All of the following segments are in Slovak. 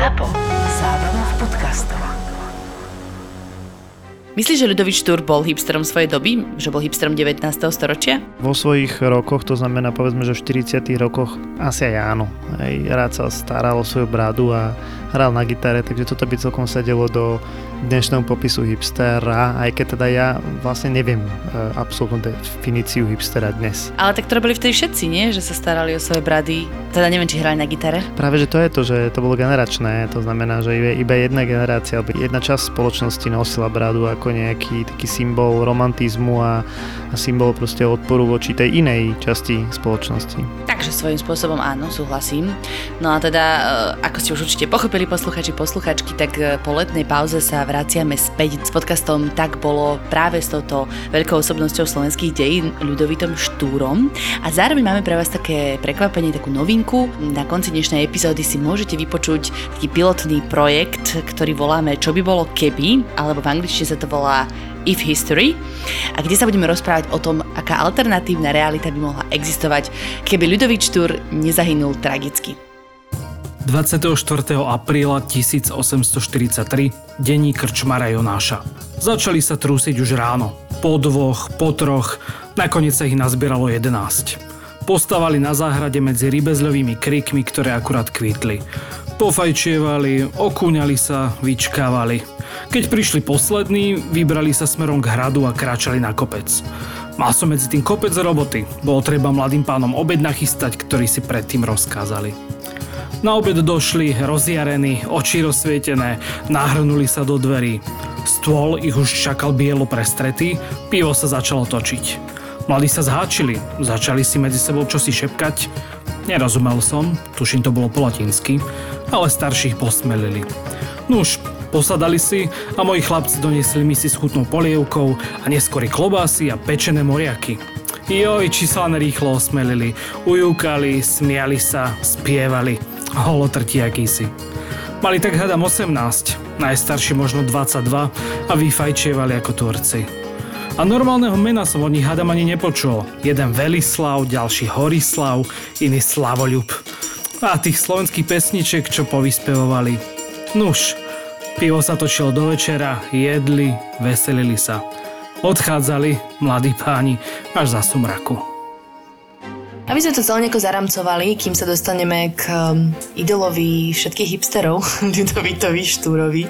ZAPO. Zábrná v podcastov. Myslíš, že Ľudovič Štúr bol hipsterom svojej doby? Že bol hipsterom 19. storočia? Vo svojich rokoch, to znamená povedzme, že v 40 rokoch, asi aj áno. Aj rád sa staral o svoju bradu a hral na gitare, takže toto by celkom sedelo do dnešného popisu hipstera, aj keď teda ja vlastne neviem uh, absolútnu definíciu hipstera dnes. Ale tak to robili vtedy všetci, nie? Že sa starali o svoje brady. Teda neviem, či hrali na gitare. Práve, že to je to, že to bolo generačné. To znamená, že iba jedna generácia, alebo jedna časť spoločnosti nosila bradu ako nejaký taký symbol romantizmu a, a symbol proste odporu voči tej inej časti spoločnosti. Takže svojím spôsobom áno, súhlasím. No a teda, uh, ako ste už určite pochopili posluchači, posluchačky, tak uh, po letnej pauze sa vraciame späť s podcastom Tak bolo práve s touto veľkou osobnosťou slovenských dejín Ľudovitom Štúrom. A zároveň máme pre vás také prekvapenie, takú novinku. Na konci dnešnej epizódy si môžete vypočuť taký pilotný projekt, ktorý voláme Čo by bolo keby, alebo v angličtine sa to volá If History a kde sa budeme rozprávať o tom, aká alternatívna realita by mohla existovať, keby Ľudovič Štúr nezahynul tragicky. 24. apríla 1843 denní krčmara Jonáša. Začali sa trúsiť už ráno. Po dvoch, po troch, nakoniec sa ich nazbieralo 11. Postavali na záhrade medzi rybezľovými krikmi, ktoré akurát kvítli. Pofajčievali, okúňali sa, vyčkávali. Keď prišli poslední, vybrali sa smerom k hradu a kráčali na kopec. Mal som medzi tým kopec roboty. Bolo treba mladým pánom obed nachystať, ktorý si predtým rozkázali. Na obed došli, rozjarení, oči rozsvietené, nahrnuli sa do dverí. Stôl ich už čakal bielo prestretý, pivo sa začalo točiť. Mladí sa zháčili, začali si medzi sebou čosi šepkať. Nerozumel som, tuším to bolo po latinsky, ale starších posmelili. Nuž, posadali si a moji chlapci doniesli mi s chutnou polievkou a neskôr klobásy a pečené moriaky. Joj, či sa len rýchlo osmelili, ujúkali, smiali sa, spievali holotrti akýsi. Mali tak hádam 18, najstarší možno 22 a vyfajčievali ako Turci. A normálneho mena som od nich hádam ani nepočul. Jeden Velislav, ďalší Horislav, iný Slavoľub. A tých slovenských pesniček, čo povyspevovali. Nuž, pivo sa točilo do večera, jedli, veselili sa. Odchádzali mladí páni až za sumraku. Aby sme to celé nejako zaramcovali, kým sa dostaneme k um, idolovi všetkých hipsterov, Ľudovitovi Štúrovi,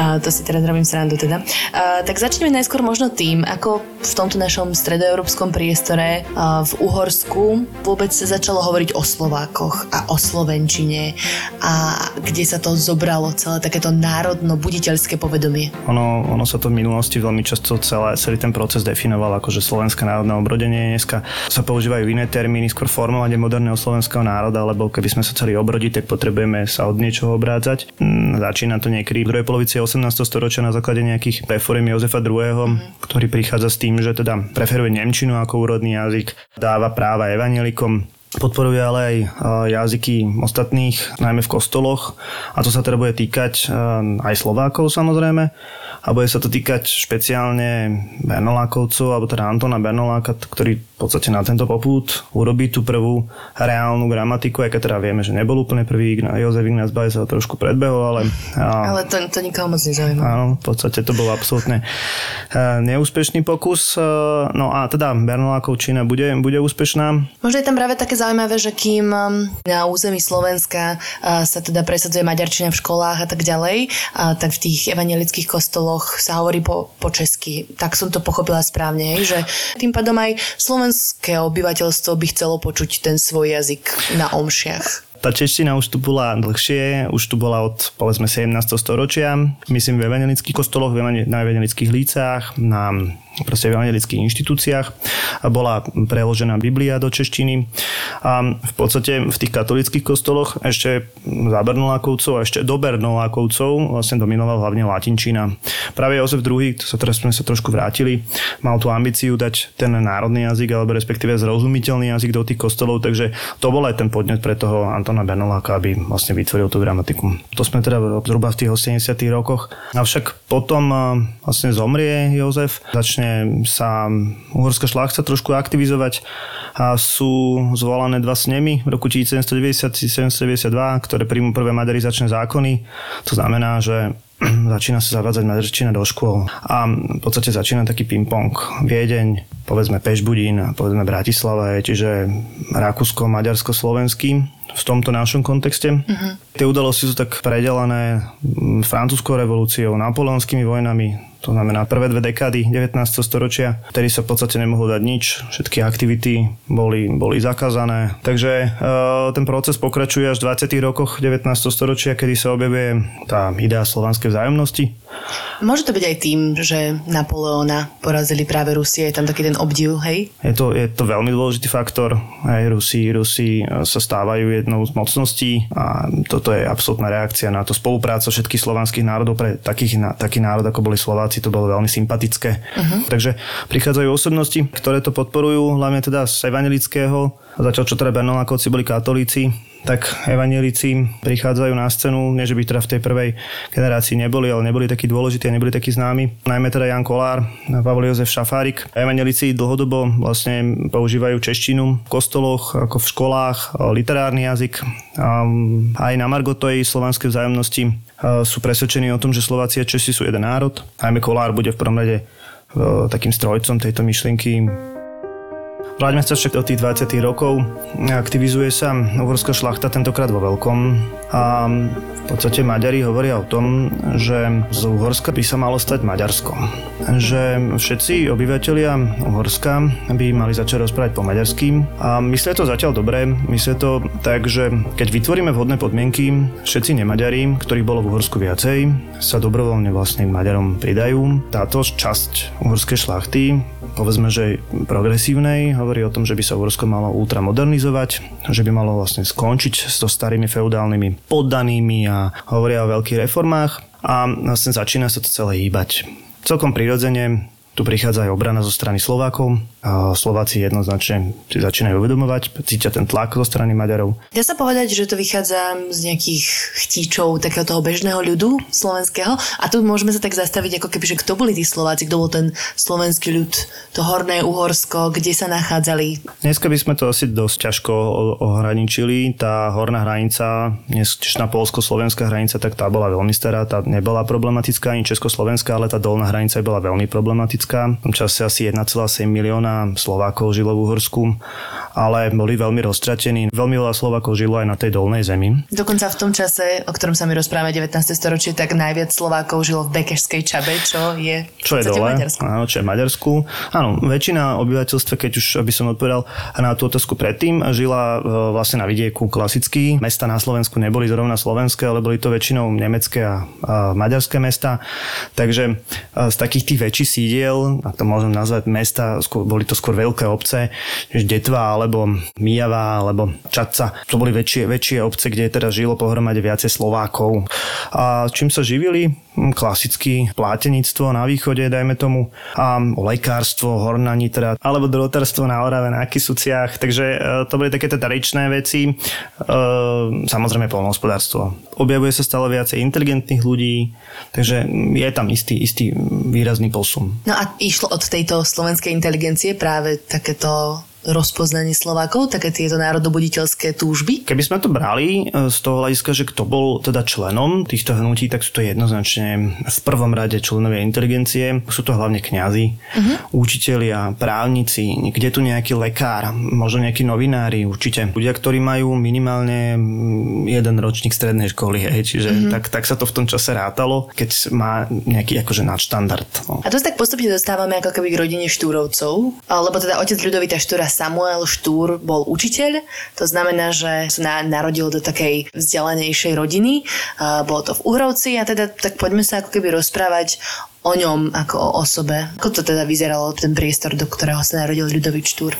a to si teraz robím srandu teda, a, tak začneme najskôr možno tým, ako v tomto našom stredoeurópskom priestore a, v Uhorsku vôbec sa začalo hovoriť o Slovákoch a o Slovenčine a kde sa to zobralo celé takéto národno-buditeľské povedomie. Ono, ono sa to v minulosti veľmi často celé, celý ten proces definoval ako, že slovenské národné obrodenie. Dneska sa používajú iné termíny, termíny skôr formovanie moderného slovenského národa, lebo keby sme sa chceli obrodiť, tak potrebujeme sa od niečoho obrádzať. Mm, začína to niekedy v druhej polovici 18. storočia na základe nejakých reform Jozefa II., ktorý prichádza s tým, že teda preferuje Nemčinu ako úrodný jazyk, dáva práva evanelikom, Podporuje ale aj jazyky ostatných, najmä v kostoloch. A to sa teda bude týkať aj Slovákov samozrejme a bude sa to týkať špeciálne Bernolákovcov, alebo teda Antona Bernoláka, ktorý v podstate na tento popút urobí tú prvú reálnu gramatiku, aj keď teda vieme, že nebol úplne prvý, Jozef Ignác Baj sa trošku predbehol, ale... A, ale to, to nikoho moc nezaujíma. Áno, v podstate to bol absolútne e, neúspešný pokus. E, no a teda Bernolákovčina bude, bude úspešná. Možno je tam práve také zaujímavé, že kým um, na území Slovenska e, sa teda presadzuje maďarčina v školách a tak ďalej, tak v tých evangelických kostoloch kostoloch sa hovorí po, po česky. Tak som to pochopila správne, že tým pádom aj slovenské obyvateľstvo by chcelo počuť ten svoj jazyk na omšiach tá čeština už tu bola dlhšie, už tu bola od povedzme 17. storočia, myslím v evangelických kostoloch, na evangelických lícach, na proste v evangelických inštitúciách bola preložená Biblia do češtiny a v podstate v tých katolických kostoloch ešte za Bernolákovcov a ešte do Bernolákovcov vlastne dominoval hlavne latinčina. Práve Jozef II, to sa teraz sme sa trošku vrátili, mal tú ambíciu dať ten národný jazyk alebo respektíve zrozumiteľný jazyk do tých kostolov, takže to bol aj ten podnet pre toho Antona Bernoláka, aby vlastne vytvoril tú gramatiku. To sme teda zhruba v tých 80 rokoch. Avšak potom vlastne zomrie Jozef, začne začne sa uhorská šlachta trošku aktivizovať a sú zvolané dva snemy v roku 1790-1792, ktoré príjmu prvé maďarizačné zákony. To znamená, že začína sa zavádzať maďarčina do škôl a v podstate začína taký ping-pong. Viedeň, povedzme Pešbudín, povedzme Bratislava, čiže Rakúsko, Maďarsko, Slovenský v tomto našom kontexte. Uh-huh. Tie udalosti sú tak predelené francúzskou revolúciou, napoleonskými vojnami, to znamená prvé dve dekády 19. storočia, vtedy sa v podstate nemohlo dať nič, všetky aktivity boli, boli zakázané. Takže e, ten proces pokračuje až v 20. rokoch 19. storočia, kedy sa objavuje tá idea slovanskej vzájomnosti. Môže to byť aj tým, že Napoleona porazili práve Rusie, je tam taký ten obdiv, hej? Je to, je to veľmi dôležitý faktor. Aj Rusi, Rusi e, sa stávajú jednou z mocností a toto je absolútna reakcia na to spolupráca všetkých slovanských národov pre takých, taký národ, ako boli Slováci Slováci to bolo veľmi sympatické. Uh-huh. Takže prichádzajú osobnosti, ktoré to podporujú, hlavne teda z evangelického, zatiaľ čo teda Bernolákovci boli katolíci, tak evanílici prichádzajú na scénu, nie že by teda v tej prvej generácii neboli, ale neboli takí dôležití a neboli takí známi. Najmä teda Jan Kolár, Pavol Jozef Šafárik. Evanílici dlhodobo vlastne používajú češtinu v kostoloch, ako v školách, literárny jazyk. A aj na Margotoj slovanskej vzájomnosti sú presvedčení o tom, že Slováci a Česi sú jeden národ. Najmä Kolár bude v prvom rade takým strojcom tejto myšlienky. Vráťme sa však do tých 20 rokov. Aktivizuje sa uhorská šlachta tentokrát vo veľkom a v podstate Maďari hovoria o tom, že z Uhorska by sa malo stať Maďarsko. Že všetci obyvateľia Uhorska by mali začať rozprávať po maďarsky a myslia to zatiaľ dobre. Myslia to tak, že keď vytvoríme vhodné podmienky, všetci nemaďari, ktorých bolo v Uhorsku viacej, sa dobrovoľne vlastne Maďarom pridajú. Táto časť uhorskej šlachty, povedzme, že progresívnej, hovorí o tom, že by sa Uhorsko malo ultramodernizovať, že by malo vlastne skončiť so starými feudálnymi poddanými a hovoria o veľkých reformách a vlastne začína sa to celé hýbať. Celkom prirodzene tu prichádza aj obrana zo strany Slovákov. Slováci jednoznačne si začínajú uvedomovať, cítia ten tlak zo strany Maďarov. Dá sa povedať, že to vychádza z nejakých chtíčov takého toho bežného ľudu slovenského a tu môžeme sa tak zastaviť, ako keby, že kto boli tí Slováci, kto bol ten slovenský ľud, to horné Uhorsko, kde sa nachádzali? Dneska by sme to asi dosť ťažko ohraničili. Tá horná hranica, dnešná polsko-slovenská hranica, tak tá bola veľmi stará, tá nebola problematická ani československá, ale tá dolná hranica bola veľmi problematická Slovenska. V tom čase asi 1,7 milióna Slovákov žilo v Uhorsku, ale boli veľmi roztratení. Veľmi veľa Slovákov žilo aj na tej dolnej zemi. Dokonca v tom čase, o ktorom sa mi rozprávame 19. storočie, tak najviac Slovákov žilo v Bekešskej Čabe, čo je čo je dole, áno, čo je Maďarsku. Áno, väčšina obyvateľstva, keď už by som odpovedal na tú otázku predtým, žila e, vlastne na vidieku klasicky. Mesta na Slovensku neboli zrovna slovenské, ale boli to väčšinou nemecké a, a maďarské mesta. Takže e, z takých tých väčších sídiel sídel, ak to môžem nazvať mesta, skôr, boli to skôr veľké obce, než Detva alebo Mijava alebo Čaca. To boli väčšie, väčšie obce, kde teda žilo pohromade viacej Slovákov. A čím sa živili? Klasicky plátenictvo na východe, dajme tomu, a lekárstvo, horná nitra, alebo drotárstvo na Orave, na Kisuciach, takže e, to boli také tradičné veci. E, samozrejme polnohospodárstvo. Objavuje sa stále viacej inteligentných ľudí, takže je tam istý, istý výrazný posun. No a išlo od tejto slovenskej inteligencie práve takéto rozpoznanie Slovákov, také tieto národobuditeľské túžby? Keby sme to brali e, z toho hľadiska, že kto bol teda členom týchto hnutí, tak sú to jednoznačne v prvom rade členovia inteligencie. Sú to hlavne kňazi, uh-huh. učitelia, právnici, kde tu nejaký lekár, možno nejakí novinári, určite. Ľudia, ktorí majú minimálne jeden ročník strednej školy, hej, čiže uh-huh. tak, tak sa to v tom čase rátalo, keď má nejaký akože nadštandard. No. A to sa tak postupne dostávame ako keby k rodine Štúrovcov, lebo teda otec Ľudovita Štúra Samuel Štúr bol učiteľ, to znamená, že sa narodil do takej vzdelanejšej rodiny, bolo to v Uhrovci a teda tak poďme sa ako keby rozprávať o ňom ako o osobe. Ako to teda vyzeralo, ten priestor, do ktorého sa narodil Ľudovít Štúr?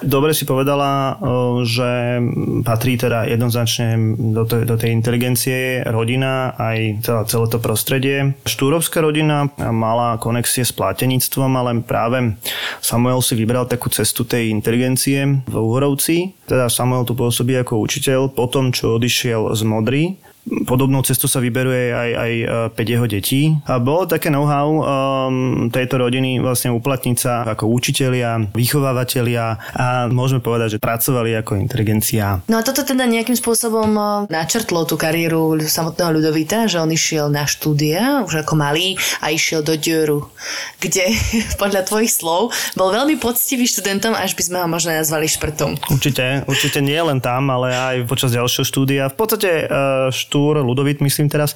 Dobre si povedala, že patrí teda jednoznačne do, tej, do tej inteligencie rodina aj celé, celé to prostredie. Štúrovská rodina mala konexie s plátenictvom, ale práve Samuel si vybral takú cestu tej inteligencie v Úhorovci. Teda Samuel tu pôsobí ako učiteľ po tom, čo odišiel z Modry podobnou cestu sa vyberuje aj, aj 5 jeho detí. A bolo také know-how um, tejto rodiny vlastne uplatniť sa ako učitelia, vychovávatelia a môžeme povedať, že pracovali ako inteligencia. No a toto teda nejakým spôsobom načrtlo tú kariéru samotného Ľudovita, že on išiel na štúdia už ako malý a išiel do Dioru, kde podľa tvojich slov bol veľmi poctivý študentom, až by sme ho možno nazvali šprtom. Určite, určite nie len tam, ale aj počas ďalšieho štúdia. V podstate uh, Štúr, Ludovit myslím teraz,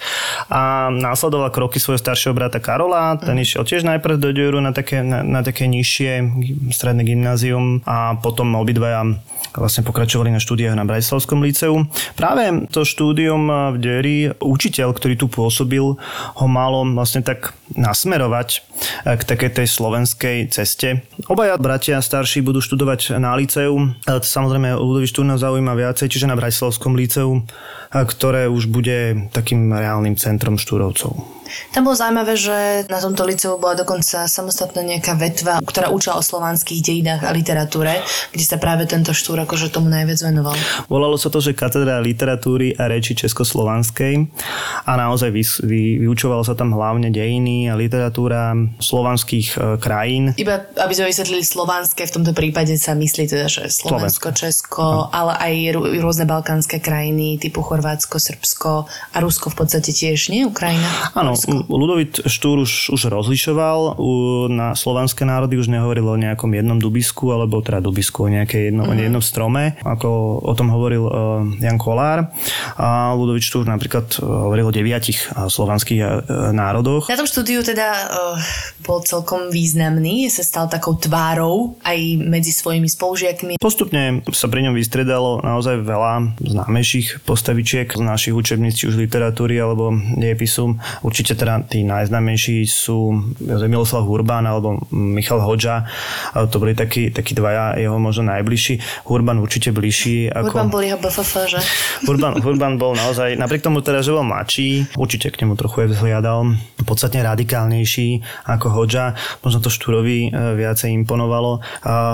a následoval kroky svojho staršieho brata Karola. Ten išiel tiež najprv do Dioru na také, na, na také nižšie stredné gymnázium a potom obidvaja vlastne pokračovali na štúdiách na Bratislavskom liceu. Práve to štúdium v Deri, učiteľ, ktorý tu pôsobil, ho malo vlastne tak nasmerovať k takej tej slovenskej ceste. Obaja bratia starší budú študovať na liceu. Samozrejme, Ludovi Štúrna zaujíma viacej, čiže na Bratislavskom liceu, ktoré už bude takým reálnym centrom štúrovcov. Tam bolo zaujímavé, že na tomto liceu bola dokonca samostatná nejaká vetva, ktorá učila o slovanských dejinách a literatúre, kde sa práve tento štúr akože tomu najviac venoval. Volalo sa to, že katedra literatúry a reči československej a naozaj vy, vy, vyučovalo sa tam hlavne dejiny a literatúra slovanských e, krajín. Iba aby sme vysvetlili slovanské, v tomto prípade sa myslí teda, že Slovensko, Slovensko. Česko, no. ale aj rôzne balkánske krajiny typu Chorvátsko, Srbsko a Rusko v podstate tiež, nie? Ukrajina? Áno, Ludovit Štúr už, už rozlišoval, na slovanské národy už nehovoril o nejakom jednom dubisku, alebo teda dubisku, o nejakej jedno, mm-hmm. jednom strome, ako o tom hovoril uh, Jan Kolár. A Ludovit Štúr napríklad hovoril o deviatich slovanských uh, národoch. Na tom štúdiu teda bol celkom významný, sa stal takou tvárou aj medzi svojimi spolužiakmi. Postupne sa pri ňom vystredalo naozaj veľa známejších postavičiek z našich učebníc, či už literatúry alebo dejepisu. Určite Určite teda tí najznámejší sú Miloslav Hurban alebo Michal Hoďa. To boli takí, takí dvaja jeho možno najbližší. Hurban určite bližší. Ako... Hurban bol jeho BFF, že? Hurban, Hurban bol naozaj, napriek tomu teda, že bol mladší, určite k nemu trochu je vzhliadal, podstatne radikálnejší ako Hoďa. Možno to Štúrovi e, viacej imponovalo.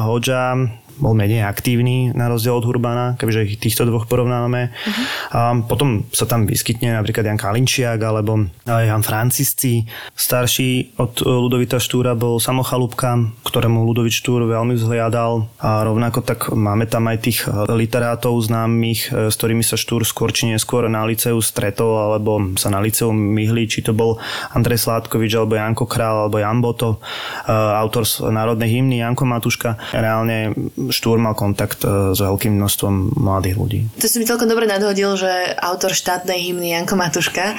Hoďa bol menej aktívny na rozdiel od Hurbana, keďže týchto dvoch porovnávame. Uh-huh. A potom sa tam vyskytne napríklad Jan Kalinčiak alebo Jan Francisci. Starší od Ludovita Štúra bol Samochalúbka, ktorému Ludovit Štúr veľmi vzhliadal. A rovnako tak máme tam aj tých literátov známych, e, s ktorými sa Štúr skôr či neskôr na liceu stretol alebo sa na liceu myhli, či to bol Andrej Sládkovič alebo Janko Král alebo Jan Boto, e, autor národnej hymny Janko Matuška. Reálne Štúr mal kontakt e, s veľkým množstvom mladých ľudí. To si mi celkom dobre nadhodil, že autor štátnej hymny Janko Matuška.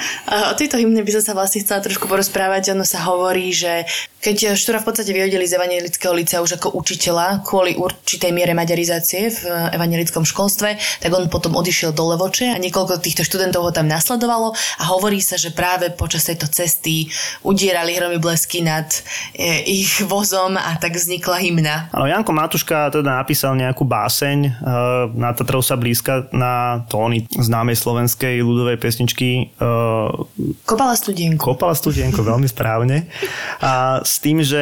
O tejto hymne by som sa vlastne chcela trošku porozprávať. Ono sa hovorí, že keď Štúra v podstate vyhodili z evangelického licea už ako učiteľa kvôli určitej miere maďarizácie v evangelickom školstve, tak on potom odišiel do Levoče a niekoľko týchto študentov ho tam nasledovalo a hovorí sa, že práve počas tejto cesty udierali hromy blesky nad e, ich vozom a tak vznikla hymna. Áno, Janko Matuška teda napísal nejakú báseň e, na Tatrov sa blízka na tóny známej slovenskej ľudovej pesničky e, Kopala studienku. Kopala studienku, veľmi správne. A s tým, že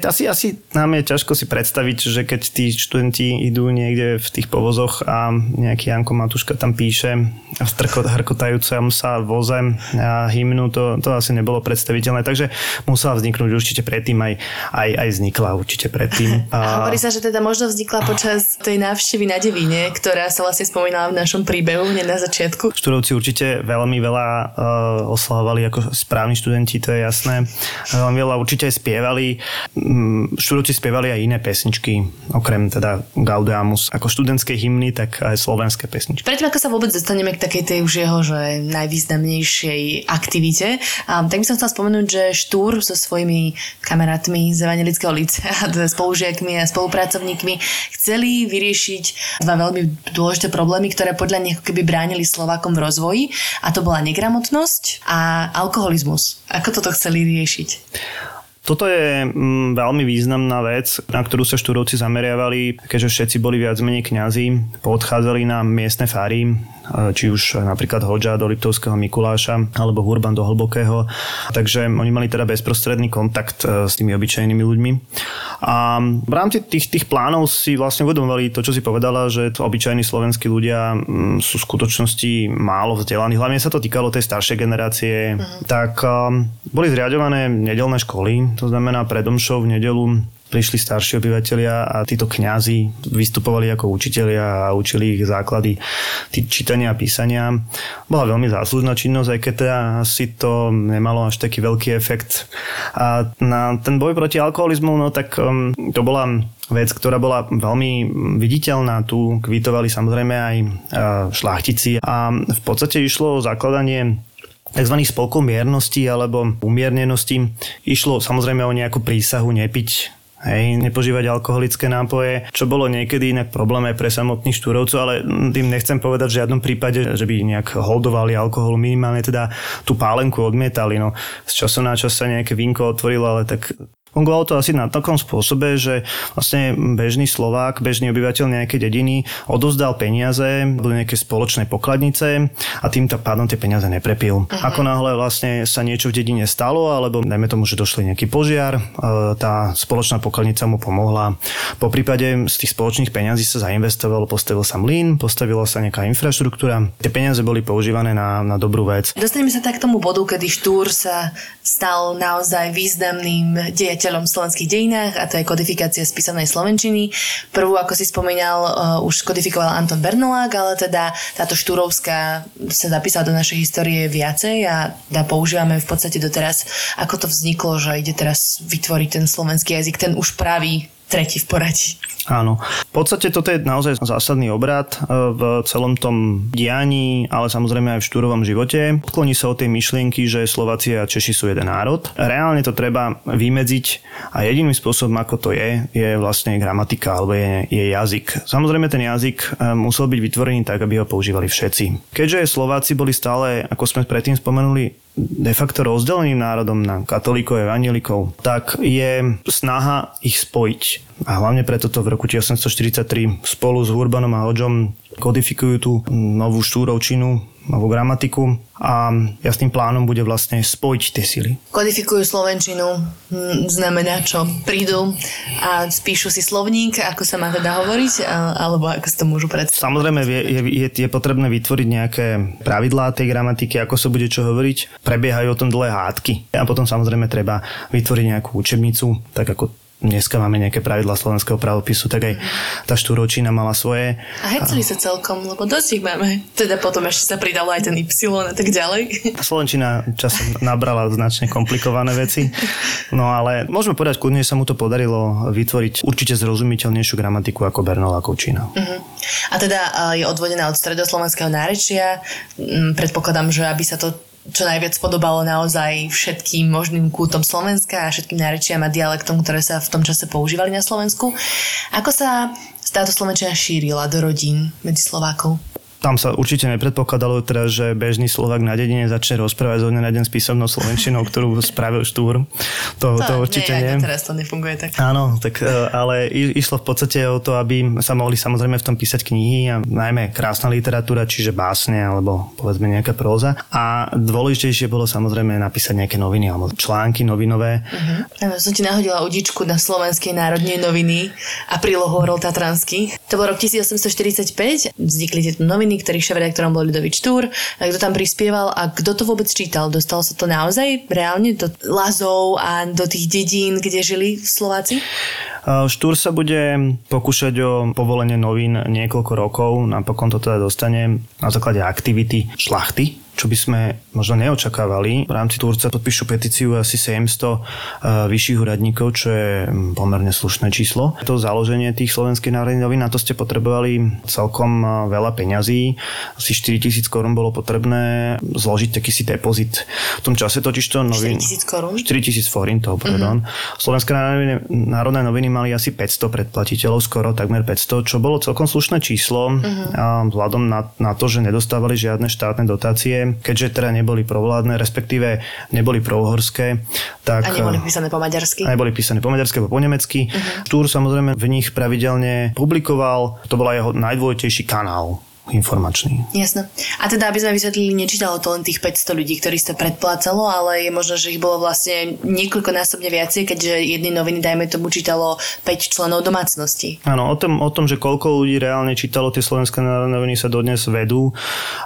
asi, asi nám je ťažko si predstaviť, že keď tí študenti idú niekde v tých povozoch a nejaký Janko Matuška tam píše v hrkotajúcem sa vozem a hymnu, to, to asi nebolo predstaviteľné, takže musela vzniknúť určite predtým aj, aj, aj vznikla určite predtým. A... Hovorí sa, že teda možno vznikla počas tej návštevy na Devíne, ktorá sa vlastne spomínala v našom príbehu hneď na začiatku. Študovci určite veľmi veľa uh, oslavovali ako správni študenti, to je jasné. Veľmi veľa určite aj spievali. Mm, študovci spievali aj iné pesničky, okrem teda Gaudeamus ako študentské hymny, tak aj slovenské pesničky. Predtým, ako sa vôbec dostaneme k takej tej už jeho že najvýznamnejšej aktivite, um, tak by som chcela spomenúť, že Štúr so svojimi kamarátmi z Evangelického licea, spolužiakmi a spolupracovníkmi chceli vyriešiť dva veľmi dôležité problémy, ktoré podľa nich keby bránili Slovákom v rozvoji a to bola negramotnosť a alkoholizmus. Ako toto chceli riešiť? Toto je mm, veľmi významná vec, na ktorú sa štúrovci zameriavali, keďže všetci boli viac menej kňazi, poodchádzali na miestne fary, či už napríklad Hoďa do Liptovského Mikuláša alebo Hurban do Hlbokého. Takže oni mali teda bezprostredný kontakt s tými obyčajnými ľuďmi. A v rámci tých, tých plánov si vlastne uvedomovali to, čo si povedala, že obyčajní slovenskí ľudia mm, sú v skutočnosti málo vzdelaní. Hlavne sa to týkalo tej staršej generácie. Uh-huh. Tak um, boli zriadované nedelné školy, to znamená predomšov v nedelu prišli starší obyvateľia a títo kňazi vystupovali ako učitelia a učili ich základy čítania a písania. Bola veľmi záslužná činnosť, aj keď teda asi to nemalo až taký veľký efekt. A na ten boj proti alkoholizmu, no tak um, to bola vec, ktorá bola veľmi viditeľná. Tu kvitovali samozrejme aj šlachtici a v podstate išlo o zakladanie tzv. spolkov miernosti alebo umiernenosti. Išlo samozrejme o nejakú prísahu nepiť Hej, nepožívať alkoholické nápoje, čo bolo niekedy inak problém aj pre samotných štúrovcov, ale tým nechcem povedať v žiadnom prípade, že by nejak holdovali alkohol, minimálne teda tú pálenku odmietali. No, z času na čas sa nejaké vínko otvorilo, ale tak Fungovalo to asi na takom spôsobe, že vlastne bežný Slovák, bežný obyvateľ nejakej dediny odozdal peniaze do nejakej spoločnej pokladnice a tým pádom tie peniaze neprepil. Uh-huh. Ako náhle vlastne sa niečo v dedine stalo, alebo najmä tomu, že došli nejaký požiar, e, tá spoločná pokladnica mu pomohla. Po prípade z tých spoločných peňazí sa zainvestovalo, postavil sa mlyn, postavila sa nejaká infraštruktúra. Tie peniaze boli používané na, na dobrú vec. Dostaneme sa tak k tomu bodu, kedy Štúr sa stal naozaj významným deň dejateľom v slovenských dejinách a to je kodifikácia spísanej slovenčiny. Prvú, ako si spomínal, uh, už kodifikoval Anton Bernolák, ale teda táto štúrovská sa zapísala do našej histórie viacej a teda používame v podstate doteraz, ako to vzniklo, že ide teraz vytvoriť ten slovenský jazyk, ten už pravý tretí v poradí. Áno. V podstate toto je naozaj zásadný obrad e, v celom tom dianí, ale samozrejme aj v štúrovom živote. Odkloní sa od tej myšlienky, že Slováci a Češi sú jeden národ. Reálne to treba vymedziť a jediným spôsobom, ako to je, je vlastne gramatika alebo je, je jazyk. Samozrejme ten jazyk e, musel byť vytvorený tak, aby ho používali všetci. Keďže Slováci boli stále, ako sme predtým spomenuli, de facto rozdeleným národom na katolíkov a evangelikov, tak je snaha ich spojiť. A hlavne preto to v roku 1843 spolu s Urbanom a Hodžom kodifikujú tú novú štúrovčinu, novú gramatiku a jasným plánom bude vlastne spojiť tie sily. Kodifikujú slovenčinu, hm, znamená čo? Prídu a spíšu si slovník, ako sa má teda hovoriť, alebo ako si to môžu predstaviť? Samozrejme je, je, je potrebné vytvoriť nejaké pravidlá tej gramatiky, ako sa bude čo hovoriť. Prebiehajú o tom dlhé hádky a potom samozrejme treba vytvoriť nejakú učebnicu, tak ako dneska máme nejaké pravidla slovenského pravopisu, tak aj tá štúročina mala svoje. A hecali sa celkom, lebo dosť ich máme. Teda potom ešte sa pridalo aj ten Y a tak ďalej. Slovenčina časom nabrala značne komplikované veci, no ale môžeme povedať kľudne, sa mu to podarilo vytvoriť určite zrozumiteľnejšiu gramatiku ako Bernolákovčina. Uh-huh. A teda je odvodená od stredoslovenského nárečia. Mm, predpokladám, že aby sa to čo najviac podobalo naozaj všetkým možným kútom Slovenska a všetkým nárečiam a dialektom, ktoré sa v tom čase používali na Slovensku. Ako sa táto slovenčina šírila do rodín medzi Slovákov? Tam sa určite nepredpokladalo teraz, že bežný Slovak na dedine začne rozprávať zo dňa na deň s písomnou slovenčinou, ktorú spravil štúr. To, to, to určite nie. nie. teraz to nefunguje tak. Áno, tak, e, ale išlo v podstate o to, aby sa mohli samozrejme v tom písať knihy a najmä krásna literatúra, čiže básne alebo povedzme nejaká próza. A dôležitejšie bolo samozrejme napísať nejaké noviny alebo články novinové. Uh-huh. som ti nahodila udičku na slovenskej národnej noviny a prílohu Orol Tatransky. To bol rok 1845, vznikli tieto noviny noviny, ktorých šéf-redaktorom bol Ľudovít Štúr, kto tam prispieval a kto to vôbec čítal? Dostalo sa to naozaj reálne do lazov a do tých dedín, kde žili Slováci? Štúr sa bude pokúšať o povolenie novín niekoľko rokov, napokon to teda dostane na základe aktivity šlachty, čo by sme možno neočakávali. V rámci Turca podpíšu petíciu asi 700 eh, vyšších úradníkov, čo je hm, pomerne slušné číslo. To založenie tých slovenských národných novín, na to ste potrebovali celkom eh, veľa peňazí. Asi 4 tisíc korún bolo potrebné zložiť taký si depozit. V tom čase totiž to novín... 4 tisíc korún? 4 tisíc forintov, pardon. Mm-hmm. Slovenské národné noviny mali asi 500 predplatiteľov, skoro takmer 500, čo bolo celkom slušné číslo. Mm-hmm. Vzhľadom na, na to, že nedostávali žiadne štátne dotácie, keďže teda neboli provládne, respektíve neboli prouhorské. Tak, a neboli písané po maďarsky? A neboli písané po maďarsky alebo po nemecky. Uh-huh. Štúr samozrejme v nich pravidelne publikoval, to bol jeho najdôležitejší kanál informačný. Jasno. A teda, aby sme vysvetlili, nečítalo to len tých 500 ľudí, ktorí ste predplácalo, ale je možno, že ich bolo vlastne niekoľkonásobne viacej, keďže jedny noviny, dajme tomu, čítalo 5 členov domácnosti. Áno, o tom, o tom, že koľko ľudí reálne čítalo tie slovenské noviny sa dodnes vedú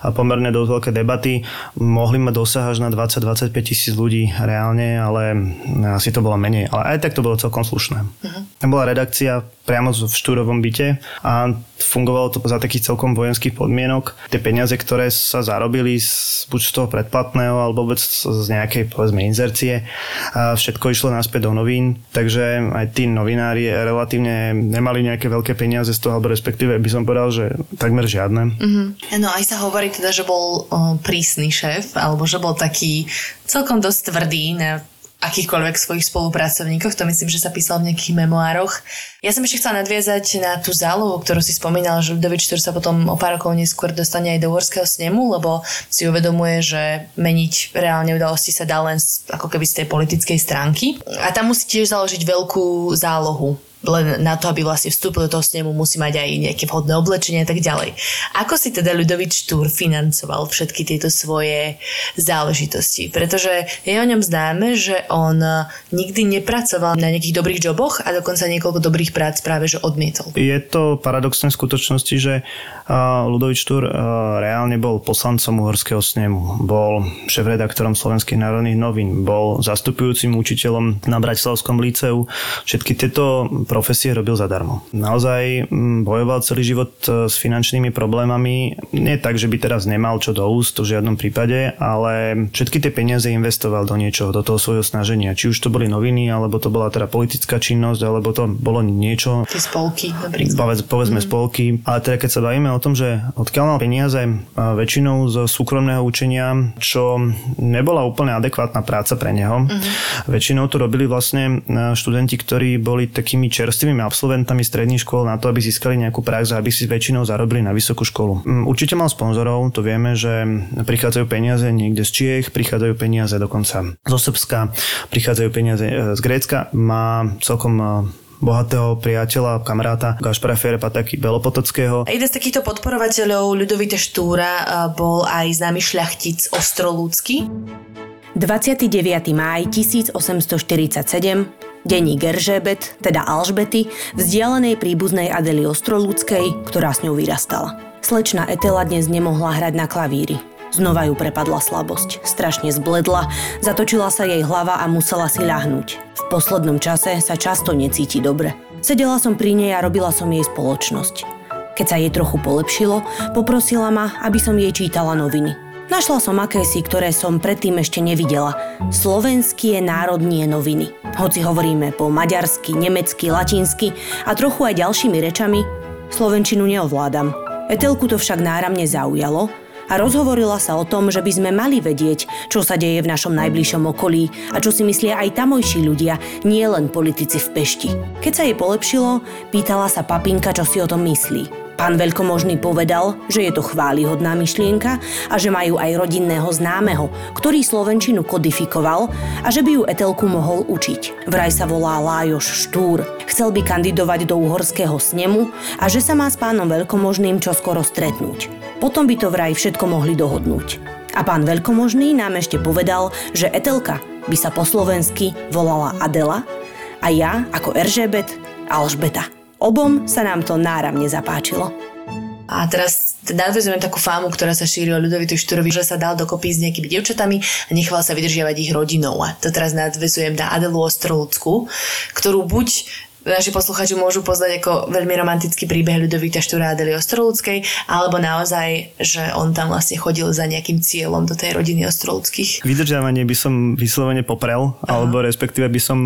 a pomerne dosť veľké debaty. Mohli mať dosah až na 20-25 tisíc ľudí reálne, ale asi to bolo menej. Ale aj tak to bolo celkom slušné. Uh-huh. Bola redakcia priamo v štúrovom byte a fungovalo to za takých celkom vojenských podmienok. Tie peniaze, ktoré sa zarobili z, buď z toho predplatného alebo vôbec z nejakej povedzme inzercie, a všetko išlo naspäť do novín, takže aj tí novinári relatívne nemali nejaké veľké peniaze z toho, alebo respektíve by som povedal, že takmer žiadne. Mm-hmm. No aj sa hovorí teda, že bol o, prísny šéf, alebo že bol taký celkom dosť tvrdý na akýchkoľvek svojich spolupracovníkov. To myslím, že sa písal v nejakých memoároch. Ja som ešte chcela nadviazať na tú zálohu, ktorú si spomínal, že Ludovič ktorý sa potom o pár rokov neskôr dostane aj do Horského snemu, lebo si uvedomuje, že meniť reálne udalosti sa dá len ako keby z tej politickej stránky. A tam musí tiež založiť veľkú zálohu len na to, aby vlastne vstúpil do toho snemu, musí mať aj nejaké vhodné oblečenie a tak ďalej. Ako si teda Ľudovič Štúr financoval všetky tieto svoje záležitosti? Pretože je o ňom známe, že on nikdy nepracoval na nejakých dobrých joboch a dokonca niekoľko dobrých prác práve že odmietol. Je to paradoxné v skutočnosti, že Ľudovič Štúr reálne bol poslancom Uhorského snemu, bol šéf-redaktorom Slovenských národných novín, bol zastupujúcim učiteľom na Bratislavskom líceu. Všetky tieto profesie robil zadarmo. Naozaj mm, bojoval celý život e, s finančnými problémami. Nie tak, že by teraz nemal čo do úst, v žiadnom prípade, ale všetky tie peniaze investoval do niečoho, do toho svojho snaženia. Či už to boli noviny, alebo to bola teda politická činnosť, alebo to bolo niečo... Tie spolky napríklad. Povedz, povedzme mm. spolky. Ale teda keď sa bavíme o tom, že odkiaľ mal peniaze väčšinou z súkromného učenia, čo nebola úplne adekvátna práca pre neho. Mm. Väčšinou to robili vlastne e, študenti, ktorí boli takými čerstvými absolventami stredných škôl na to, aby získali nejakú prax a aby si väčšinou zarobili na vysokú školu. Mm, určite mal sponzorov, to vieme, že prichádzajú peniaze niekde z Čiech, prichádzajú peniaze dokonca zo Srbska, prichádzajú peniaze e, z Grécka. Má celkom e, bohatého priateľa, kamaráta Gašpara Pataky Belopotockého. Jeden z takýchto podporovateľov Ľudovita Štúra e, bol aj známy šľachtic Ostrolúcky. 29. máj 1847 Denník Geržébet, teda Alžbety, vzdialenej príbuznej Adely Ostrolúckej, ktorá s ňou vyrastala. Slečna Etela dnes nemohla hrať na klavíri. Znova ju prepadla slabosť. Strašne zbledla, zatočila sa jej hlava a musela si ľahnúť. V poslednom čase sa často necíti dobre. Sedela som pri nej a robila som jej spoločnosť. Keď sa jej trochu polepšilo, poprosila ma, aby som jej čítala noviny. Našla som akési, ktoré som predtým ešte nevidela. Slovenské národnie noviny. Hoci hovoríme po maďarsky, nemecky, latinsky a trochu aj ďalšími rečami, slovenčinu neovládam. Etelku to však náramne zaujalo a rozhovorila sa o tom, že by sme mali vedieť, čo sa deje v našom najbližšom okolí a čo si myslia aj tamojší ľudia, nie len politici v Pešti. Keď sa jej polepšilo, pýtala sa papinka, čo si o tom myslí. Pán veľkomožný povedal, že je to chválihodná myšlienka a že majú aj rodinného známeho, ktorý Slovenčinu kodifikoval a že by ju Etelku mohol učiť. Vraj sa volá Lájoš Štúr. Chcel by kandidovať do uhorského snemu a že sa má s pánom veľkomožným čoskoro stretnúť. Potom by to vraj všetko mohli dohodnúť. A pán veľkomožný nám ešte povedal, že Etelka by sa po slovensky volala Adela a ja ako Eržebet Alžbeta. Obom sa nám to náramne zapáčilo. A teraz nadvezujeme takú fámu, ktorá sa šíri o Ľudovitu Štúrovi, že sa dal dokopy s nejakými dievčatami a nechval sa vydržiavať ich rodinou. A to teraz nadvezujem na Adelu Ostrolúcku, ktorú buď naši posluchači môžu poznať ako veľmi romantický príbeh Ľudovita Štúra Adely Ostrolúckej, alebo naozaj, že on tam vlastne chodil za nejakým cieľom do tej rodiny Ostrolúckých. Vydržiavanie by som vyslovene poprel, Aha. alebo respektíve by som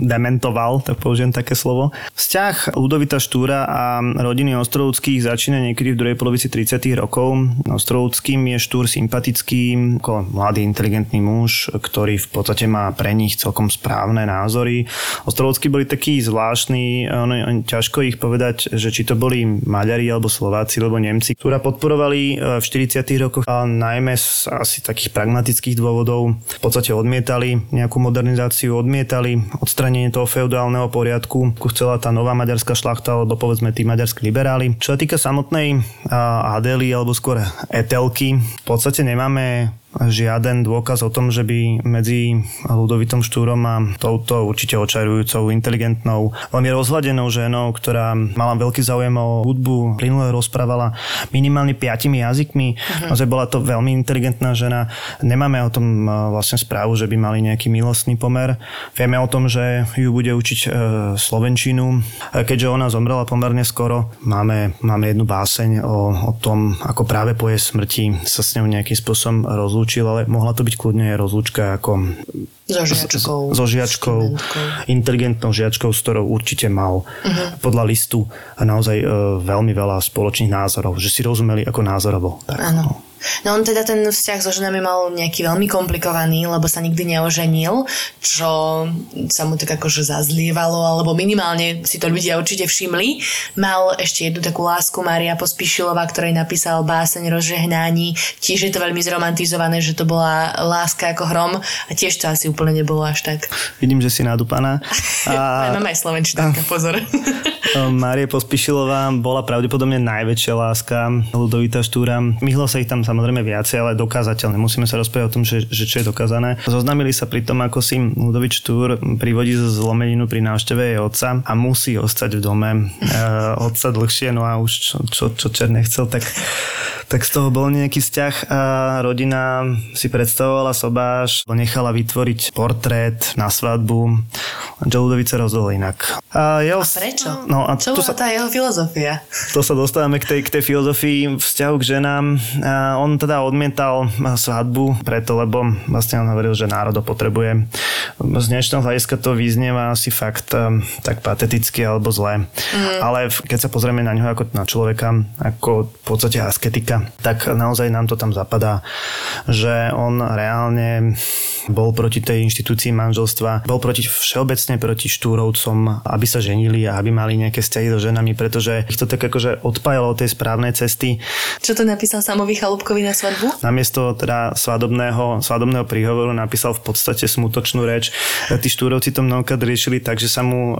dementoval, tak použijem také slovo. Vzťah Ľudovita Štúra a rodiny Ostrolúckých začína niekedy v druhej polovici 30. rokov. Ostrolúckým je Štúr sympatický, ako mladý, inteligentný muž, ktorý v podstate má pre nich celkom správne názory. Ostrolúcky boli takí zvláštni, ono, on, ťažko ich povedať, že či to boli Maďari alebo Slováci alebo Nemci, ktorá podporovali e, v 40. rokoch a najmä z asi takých pragmatických dôvodov v podstate odmietali nejakú modernizáciu, odmietali odstranenie toho feudálneho poriadku, chcela tá nová maďarská šlachta alebo povedzme tí maďarskí liberáli. Čo sa týka samotnej Adely alebo skôr Etelky, v podstate nemáme žiaden dôkaz o tom, že by medzi Ludovitom Štúrom a touto určite očarujúcou, inteligentnou, veľmi rozhľadenou ženou, ktorá mala veľký záujem o hudbu, plynule rozprávala minimálne piatimi jazykmi. Uh-huh. Naozaj bola to veľmi inteligentná žena. Nemáme o tom e, vlastne správu, že by mali nejaký milostný pomer. Vieme o tom, že ju bude učiť e, Slovenčinu. Keďže ona zomrela pomerne skoro, máme, máme jednu báseň o, o tom, ako práve po jej smrti sa s ňou nejakým spôsobom rozlúčila rozlúčil, ale mohla to byť kľudne aj rozlúčka ako so žiačkou. So žiačkou, inteligentnou žiačkou, s ktorou určite mal uh-huh. podľa listu naozaj uh, veľmi veľa spoločných názorov, že si rozumeli ako názorovo. Áno. No. No on teda ten vzťah so ženami mal nejaký veľmi komplikovaný, lebo sa nikdy neoženil, čo sa mu tak akože zazlievalo, alebo minimálne si to ľudia určite všimli. Mal ešte jednu takú lásku Maria Pospíšilová, ktorej napísal báseň Rozžehnání. Tiež je to veľmi zromantizované, že to bola láska ako hrom a tiež to asi úplne nebolo až tak. Vidím, že si nadúpaná. A... Mám aj slovenčná, pozor. Mária Pospišilová bola pravdepodobne najväčšia láska Ludovita Štúra. Myhlo sa ich tam samozrejme viacej, ale dokázateľné. Musíme sa rozprávať o tom, že, že čo je dokázané. Zoznámili sa pri tom, ako si Ludovit Štúr privodí zo zlomeninu pri návšteve jej otca a musí ostať v dome e, otca dlhšie, no a už čo, čo, čo Čer nechcel, tak tak z toho bol nejaký vzťah a rodina si predstavovala sobáš, nechala vytvoriť portrét na svadbu. Joe Ludovice rozhodol inak. A, jeho, a prečo? No, a Čo bola sa, tá jeho filozofia? To sa dostávame k tej, k tej filozofii vzťahu k ženám. A on teda odmietal svadbu preto, lebo vlastne on hovoril, že národ potrebuje. Z dnešného hľadiska to vyznieva asi fakt um, tak pateticky alebo zle. Mm. Ale keď sa pozrieme na ňo ako na človeka, ako v podstate asketika, tak naozaj nám to tam zapadá, že on reálne bol proti tej inštitúcii manželstva, bol proti všeobecne proti štúrovcom, aby sa ženili a aby mali nejaké vzťahy so ženami, pretože ich to tak akože odpájalo od tej správnej cesty. Čo to napísal Samovi Chalúbkovi na svadbu? Namiesto teda svadobného, svadobného príhovoru napísal v podstate smutočnú reč. Tí štúrovci to mnohokrát riešili tak, že sa mu e,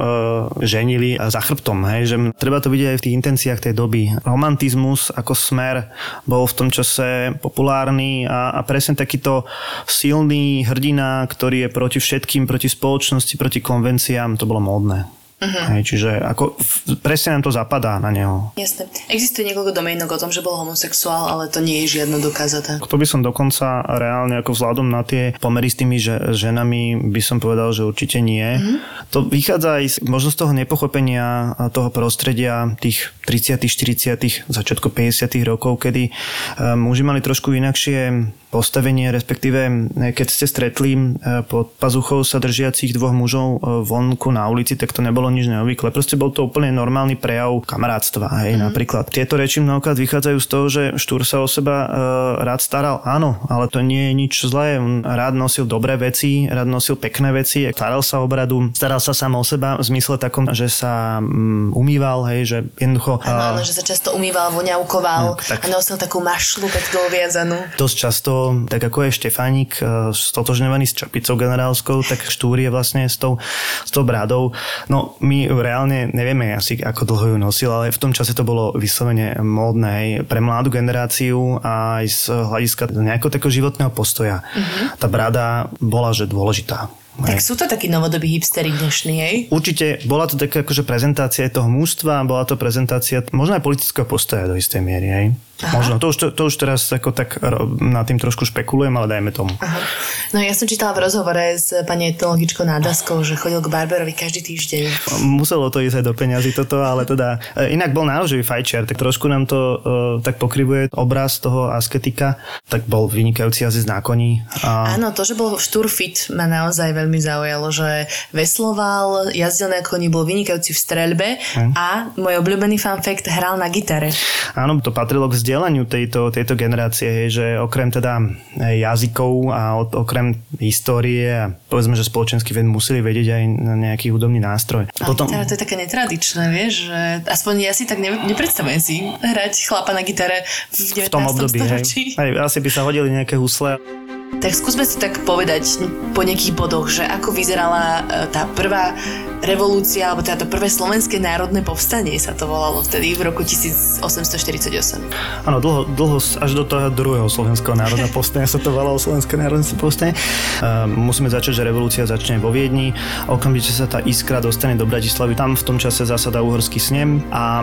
ženili za chrbtom. Hej? Že treba to vidieť aj v tých intenciách tej doby. Romantizmus ako smer bol v tom čase populárny a, a presne takýto silný hrdina, ktorý je proti všetkým, proti spoločnosti, proti konvenciám, to bolo módne. Uh-huh. Hej, čiže ako, presne nám to zapadá na neho. Jasne. Existuje niekoľko domienok o tom, že bol homosexuál, ale to nie je žiadno dokázaté. To by som dokonca reálne ako vzhľadom na tie pomery s tými že, ženami by som povedal, že určite nie. Uh-huh. To vychádza aj z, možno z toho nepochopenia toho prostredia tých 30 40 začiatku 50 rokov, kedy um, muži mali trošku inakšie postavenie, respektíve keď ste stretli e, pod pazuchou sa držiacich dvoch mužov e, vonku na ulici, tak to nebolo nič neobvyklé. Proste bol to úplne normálny prejav kamarátstva. Hej, mm. napríklad. Tieto reči mnohokrát vychádzajú z toho, že Štúr sa o seba e, rád staral. Áno, ale to nie je nič zlé. On rád nosil dobré veci, rád nosil pekné veci, staral sa o bradu, staral sa sám o seba v zmysle takom, že sa um, umýval, hej, že jednoducho... Áno, áno, že sa často umýval, voňavkoval tak, a nosil takú mašlu peknú oviazanú. Dosť často tak ako je Štefánik e, stotožňovaný s čapicou generálskou, tak Štúr je vlastne s tou, s tou brádou. No my reálne nevieme asi, ako dlho ju nosil, ale v tom čase to bolo vyslovene módne pre mladú generáciu a aj z hľadiska nejakého takého životného postoja. Uh-huh. Tá brada bola, že dôležitá. Tak sú to takí novodobí hipstery dnešní, hej? Určite bola to taká akože prezentácia toho mústva, bola to prezentácia možno aj politického postoja do istej miery, hej? Aha. Možno, to už, to, to už teraz ako tak na tým trošku špekulujem, ale dajme tomu. Aha. No ja som čítala v rozhovore s pani etnologičkou Nádaskou, že chodil k barberovi každý týždeň. Muselo to ísť aj do peňazí toto, ale teda e, inak bol nároživý fajčiar, tak trošku nám to uh, tak pokrivuje obraz toho asketika, tak bol vynikajúci jazdec na koni. A... Áno, to, že bol šturfit ma naozaj veľmi zaujalo, že vesloval, jazdil na koni, bol vynikajúci v streľbe hm. a môj obľúbený fun fact hral na gitare. Áno, to patrilo k vzdelaniu tejto, tejto generácie, hej, že okrem teda jazykov a od, okrem histórie a povedzme, že spoločenský ved museli vedieť aj na nejaký hudobný nástroj. Ale Potom... to je také netradičné, vieš, že aspoň ja si tak ne, nepredstavujem si hrať chlapa na gitare v 19. V tom období, storočí. Hej. Hej, asi by sa hodili nejaké husle. Tak skúsme si tak povedať po nejakých bodoch, že ako vyzerala e, tá prvá revolúcia, alebo teda to prvé slovenské národné povstanie sa to volalo vtedy v roku 1848. Áno, dlho, dlho až do toho druhého slovenského národného povstania sa to volalo slovenské národné povstanie. Uh, musíme začať, že revolúcia začne vo Viedni, okamžite sa tá iskra dostane do Bratislavy, tam v tom čase zasada uhorský snem a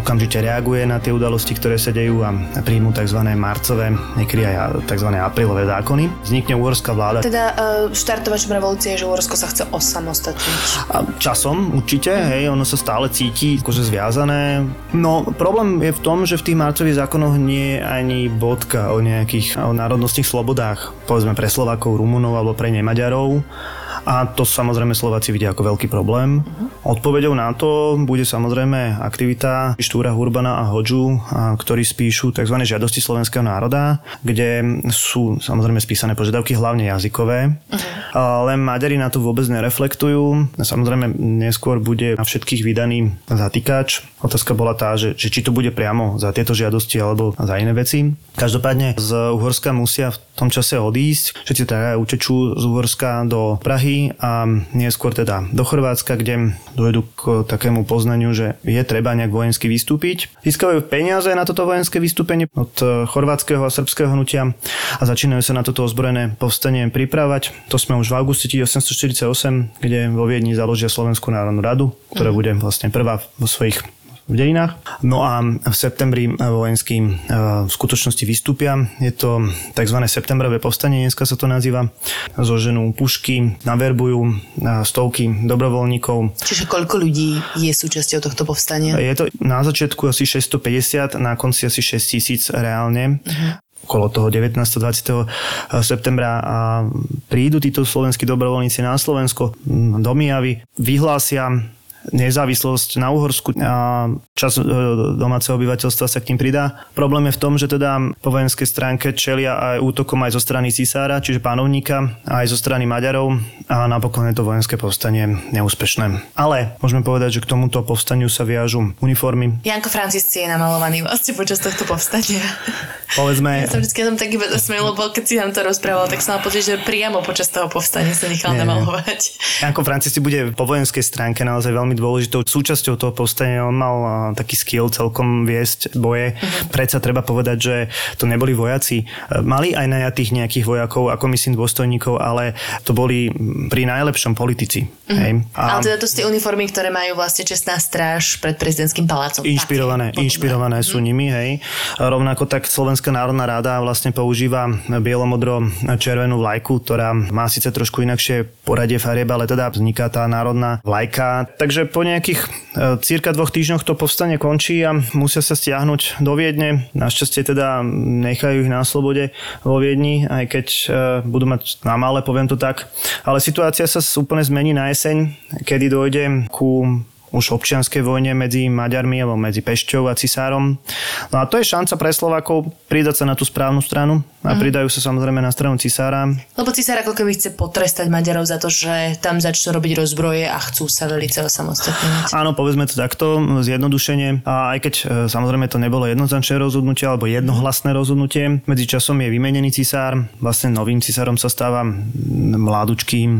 okamžite reaguje na tie udalosti, ktoré sa dejú a príjmu tzv. marcové, niekedy aj tzv. aprílové zákony. Vznikne uhorská vláda. Teda uh, štartovačom revolúcie je, že Uhorsko sa chce osamostatniť. A časom určite, hej, ono sa stále cíti akože zviazané. No problém je v tom, že v tých marcových zákonoch nie je ani bodka o nejakých o národnostných slobodách, povedzme pre Slovákov, Rumunov alebo pre Nemaďarov a to samozrejme Slováci vidia ako veľký problém. Odpovedou na to bude samozrejme aktivita Štúra Hurbana a Hodžu, ktorí spíšu tzv. žiadosti slovenského národa, kde sú samozrejme spísané požiadavky hlavne jazykové, uh-huh. ale Maďari na to vôbec nereflektujú. Samozrejme neskôr bude na všetkých vydaný zatýkač. Otázka bola tá, že, že či to bude priamo za tieto žiadosti alebo za iné veci. Každopádne z Uhorska musia v tom čase odísť. Všetci teda utečú z Uhorska do Prahy a neskôr teda do Chorvátska, kde dojdu k takému poznaniu, že je treba nejak vojensky vystúpiť. Získavajú peniaze na toto vojenské vystúpenie od chorvátskeho a srbského hnutia a začínajú sa na toto ozbrojené povstanie pripravať. To sme už v auguste 1848, kde vo Viedni založia Slovenskú národnú radu, ktorá mhm. bude vlastne prvá vo svojich v dejinách. No a v septembri vojenskí e, v skutočnosti vystúpia. Je to tzv. septembrové povstanie, dneska sa to nazýva. Zoženú pušky, naverbujú e, stovky dobrovoľníkov. Čiže koľko ľudí je súčasťou tohto povstania? Je to na začiatku asi 650, na konci asi 6 tisíc reálne. Uh-huh okolo toho 19. 20. septembra a prídu títo slovenskí dobrovoľníci na Slovensko do Mijavy, vyhlásia nezávislosť na Uhorsku a čas e, domáceho obyvateľstva sa k tým pridá. Problém je v tom, že teda po vojenskej stránke čelia aj útokom aj zo strany cisára, čiže pánovníka, aj zo strany Maďarov a napokon je to vojenské povstanie neúspešné. Ale môžeme povedať, že k tomuto povstaniu sa viažu uniformy. Janko Francisci je namalovaný vlastne počas tohto povstania. Povedzme... Ja som vždy tam taký zasmiel, lebo keď si nám to rozprával, tak som mal pocit, že priamo počas toho povstania sa nechal namalovať. Janko Francisci bude po vojenskej stránke naozaj veľmi veľmi dôležitou súčasťou toho povstania. On mal taký skill celkom viesť boje. Uh-huh. Predsa treba povedať, že to neboli vojaci. E, mali aj najatých nejakých vojakov ako myslím dôstojníkov, ale to boli pri najlepšom politici. Uh-huh. Hej. A... Ale teda to sú tie uniformy, ktoré majú vlastne čestná stráž pred prezidentským palácom. Inšpirované, tak, inšpirované uh-huh. sú nimi. Hej. Rovnako tak Slovenská národná rada vlastne používa bielomodro červenú vlajku, ktorá má síce trošku inakšie poradie farieb, ale teda vzniká tá národná vlajka. Takže Takže po nejakých e, cirka dvoch týždňoch to povstanie končí a musia sa stiahnuť do Viedne. Našťastie teda nechajú ich na slobode vo Viedni, aj keď e, budú mať na malé, poviem to tak. Ale situácia sa úplne zmení na jeseň, kedy dojde ku už občianskej vojne medzi Maďarmi alebo medzi Pešťou a Cisárom. No a to je šanca pre Slovákov pridať sa na tú správnu stranu a mm. pridajú sa samozrejme na stranu Cisára. Lebo Cisár ako keby chce potrestať Maďarov za to, že tam začnú robiť rozbroje a chcú sa velice osamostatniť. Áno, povedzme to takto, zjednodušenie. A aj keď e, samozrejme to nebolo jednoznačné rozhodnutie alebo jednohlasné rozhodnutie, medzi časom je vymenený cisár, vlastne novým cisárom sa stáva mládučký e,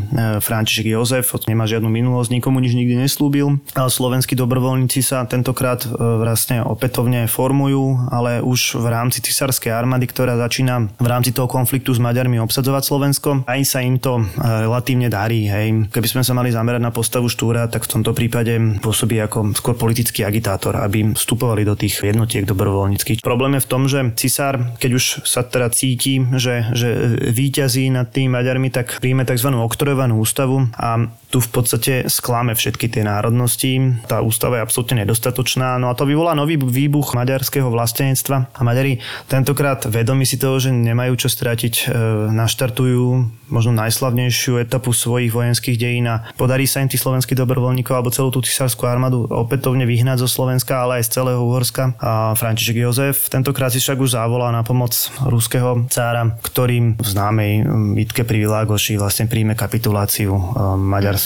František Jozef, nemá žiadnu minulosť, nikomu nič nikdy neslúbil slovenskí dobrovoľníci sa tentokrát e, vlastne opätovne formujú, ale už v rámci cisárskej armády, ktorá začína v rámci toho konfliktu s Maďarmi obsadzovať Slovensko. Aj sa im to e, relatívne darí. Hej. Keby sme sa mali zamerať na postavu Štúra, tak v tomto prípade pôsobí ako skôr politický agitátor, aby vstupovali do tých jednotiek dobrovoľníckých. Problém je v tom, že cisár, keď už sa teda cíti, že, že víťazí nad tými Maďarmi, tak príjme tzv. oktorovanú ústavu a tu v podstate sklame všetky tie národnosti. Tá ústava je absolútne nedostatočná. No a to vyvolá nový výbuch maďarského vlastenectva. A Maďari tentokrát vedomi si toho, že nemajú čo stratiť, e, naštartujú možno najslavnejšiu etapu svojich vojenských dejín a podarí sa im tých slovenských dobrovoľníkov alebo celú tú cisárskú armádu opätovne vyhnať zo Slovenska, ale aj z celého Uhorska. A František Jozef tentokrát si však už zavolá na pomoc ruského cára, ktorým v známej bitke pri Világoši vlastne príjme kapituláciu e,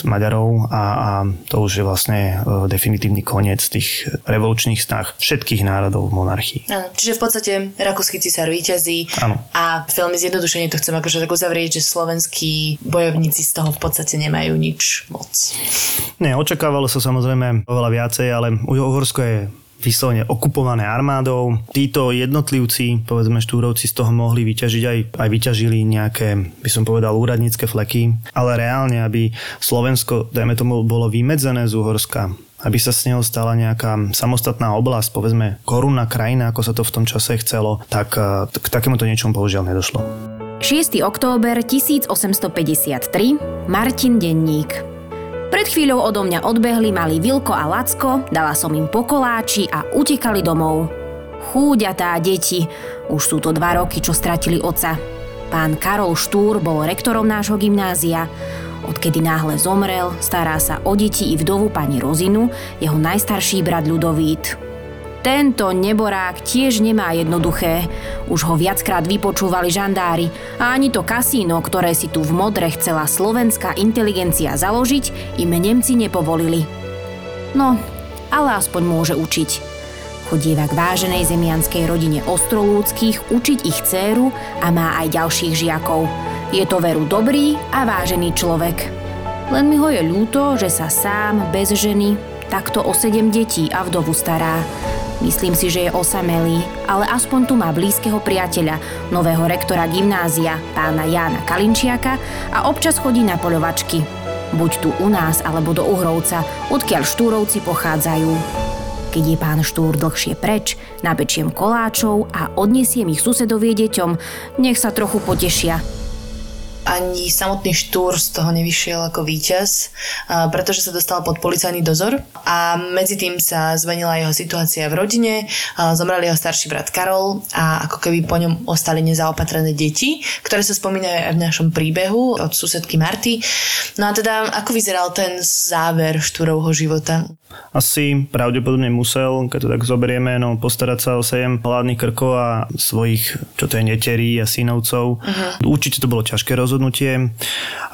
Maďar, Maďarov a, a to už je vlastne e, definitívny koniec tých revolučných snah všetkých národov v monarchii. Áno, čiže v podstate rakúsky cisár víťazí Áno. a veľmi zjednodušene to chcem akože tak uzavrieť, že slovenskí bojovníci z toho v podstate nemajú nič moc. Nie, očakávalo sa samozrejme oveľa viacej, ale Uhorsko je vyslovene okupované armádou. Títo jednotlivci, povedzme štúrovci, z toho mohli vyťažiť aj, aj vyťažili nejaké, by som povedal, úradnícke fleky, ale reálne, aby Slovensko, dajme tomu, bolo vymedzené z Uhorska, aby sa z neho stala nejaká samostatná oblasť, povedzme korunná krajina, ako sa to v tom čase chcelo, tak eh, k takémuto niečomu bohužiaľ nedošlo. 6. október 1853, Martin Denník. Pred chvíľou odo mňa odbehli malí Vilko a Lacko, dala som im pokoláči a utekali domov. Chúďatá deti, už sú to dva roky, čo stratili oca. Pán Karol Štúr bol rektorom nášho gymnázia. Odkedy náhle zomrel, stará sa o deti i vdovu pani Rozinu, jeho najstarší brat Ľudovít. Tento neborák tiež nemá jednoduché. Už ho viackrát vypočúvali žandári a ani to kasíno, ktoré si tu v Modre chcela slovenská inteligencia založiť, im Nemci nepovolili. No, ale aspoň môže učiť. Chodieva k váženej zemianskej rodine Ostrolúckých učiť ich dceru a má aj ďalších žiakov. Je to veru dobrý a vážený človek. Len mi ho je ľúto, že sa sám, bez ženy, takto o sedem detí a vdovu stará. Myslím si, že je osamelý, ale aspoň tu má blízkeho priateľa, nového rektora gymnázia, pána Jána Kalinčiaka a občas chodí na poľovačky. Buď tu u nás, alebo do Uhrovca, odkiaľ štúrovci pochádzajú. Keď je pán Štúr dlhšie preč, napečiem koláčov a odnesiem ich susedovie deťom, nech sa trochu potešia ani samotný Štúr z toho nevyšiel ako víťaz, pretože sa dostal pod policajný dozor a medzi tým sa zmenila jeho situácia v rodine, zomrel jeho starší brat Karol a ako keby po ňom ostali nezaopatrené deti, ktoré sa spomínajú aj v našom príbehu od susedky Marty. No a teda, ako vyzeral ten záver Štúrovho života? Asi pravdepodobne musel, keď to tak zoberieme, no postarať sa o 7 hladných krkov a svojich, čo to je, neterí a synovcov. Uh-huh. Určite to bolo ťažké rozhodnutie rozhodnutie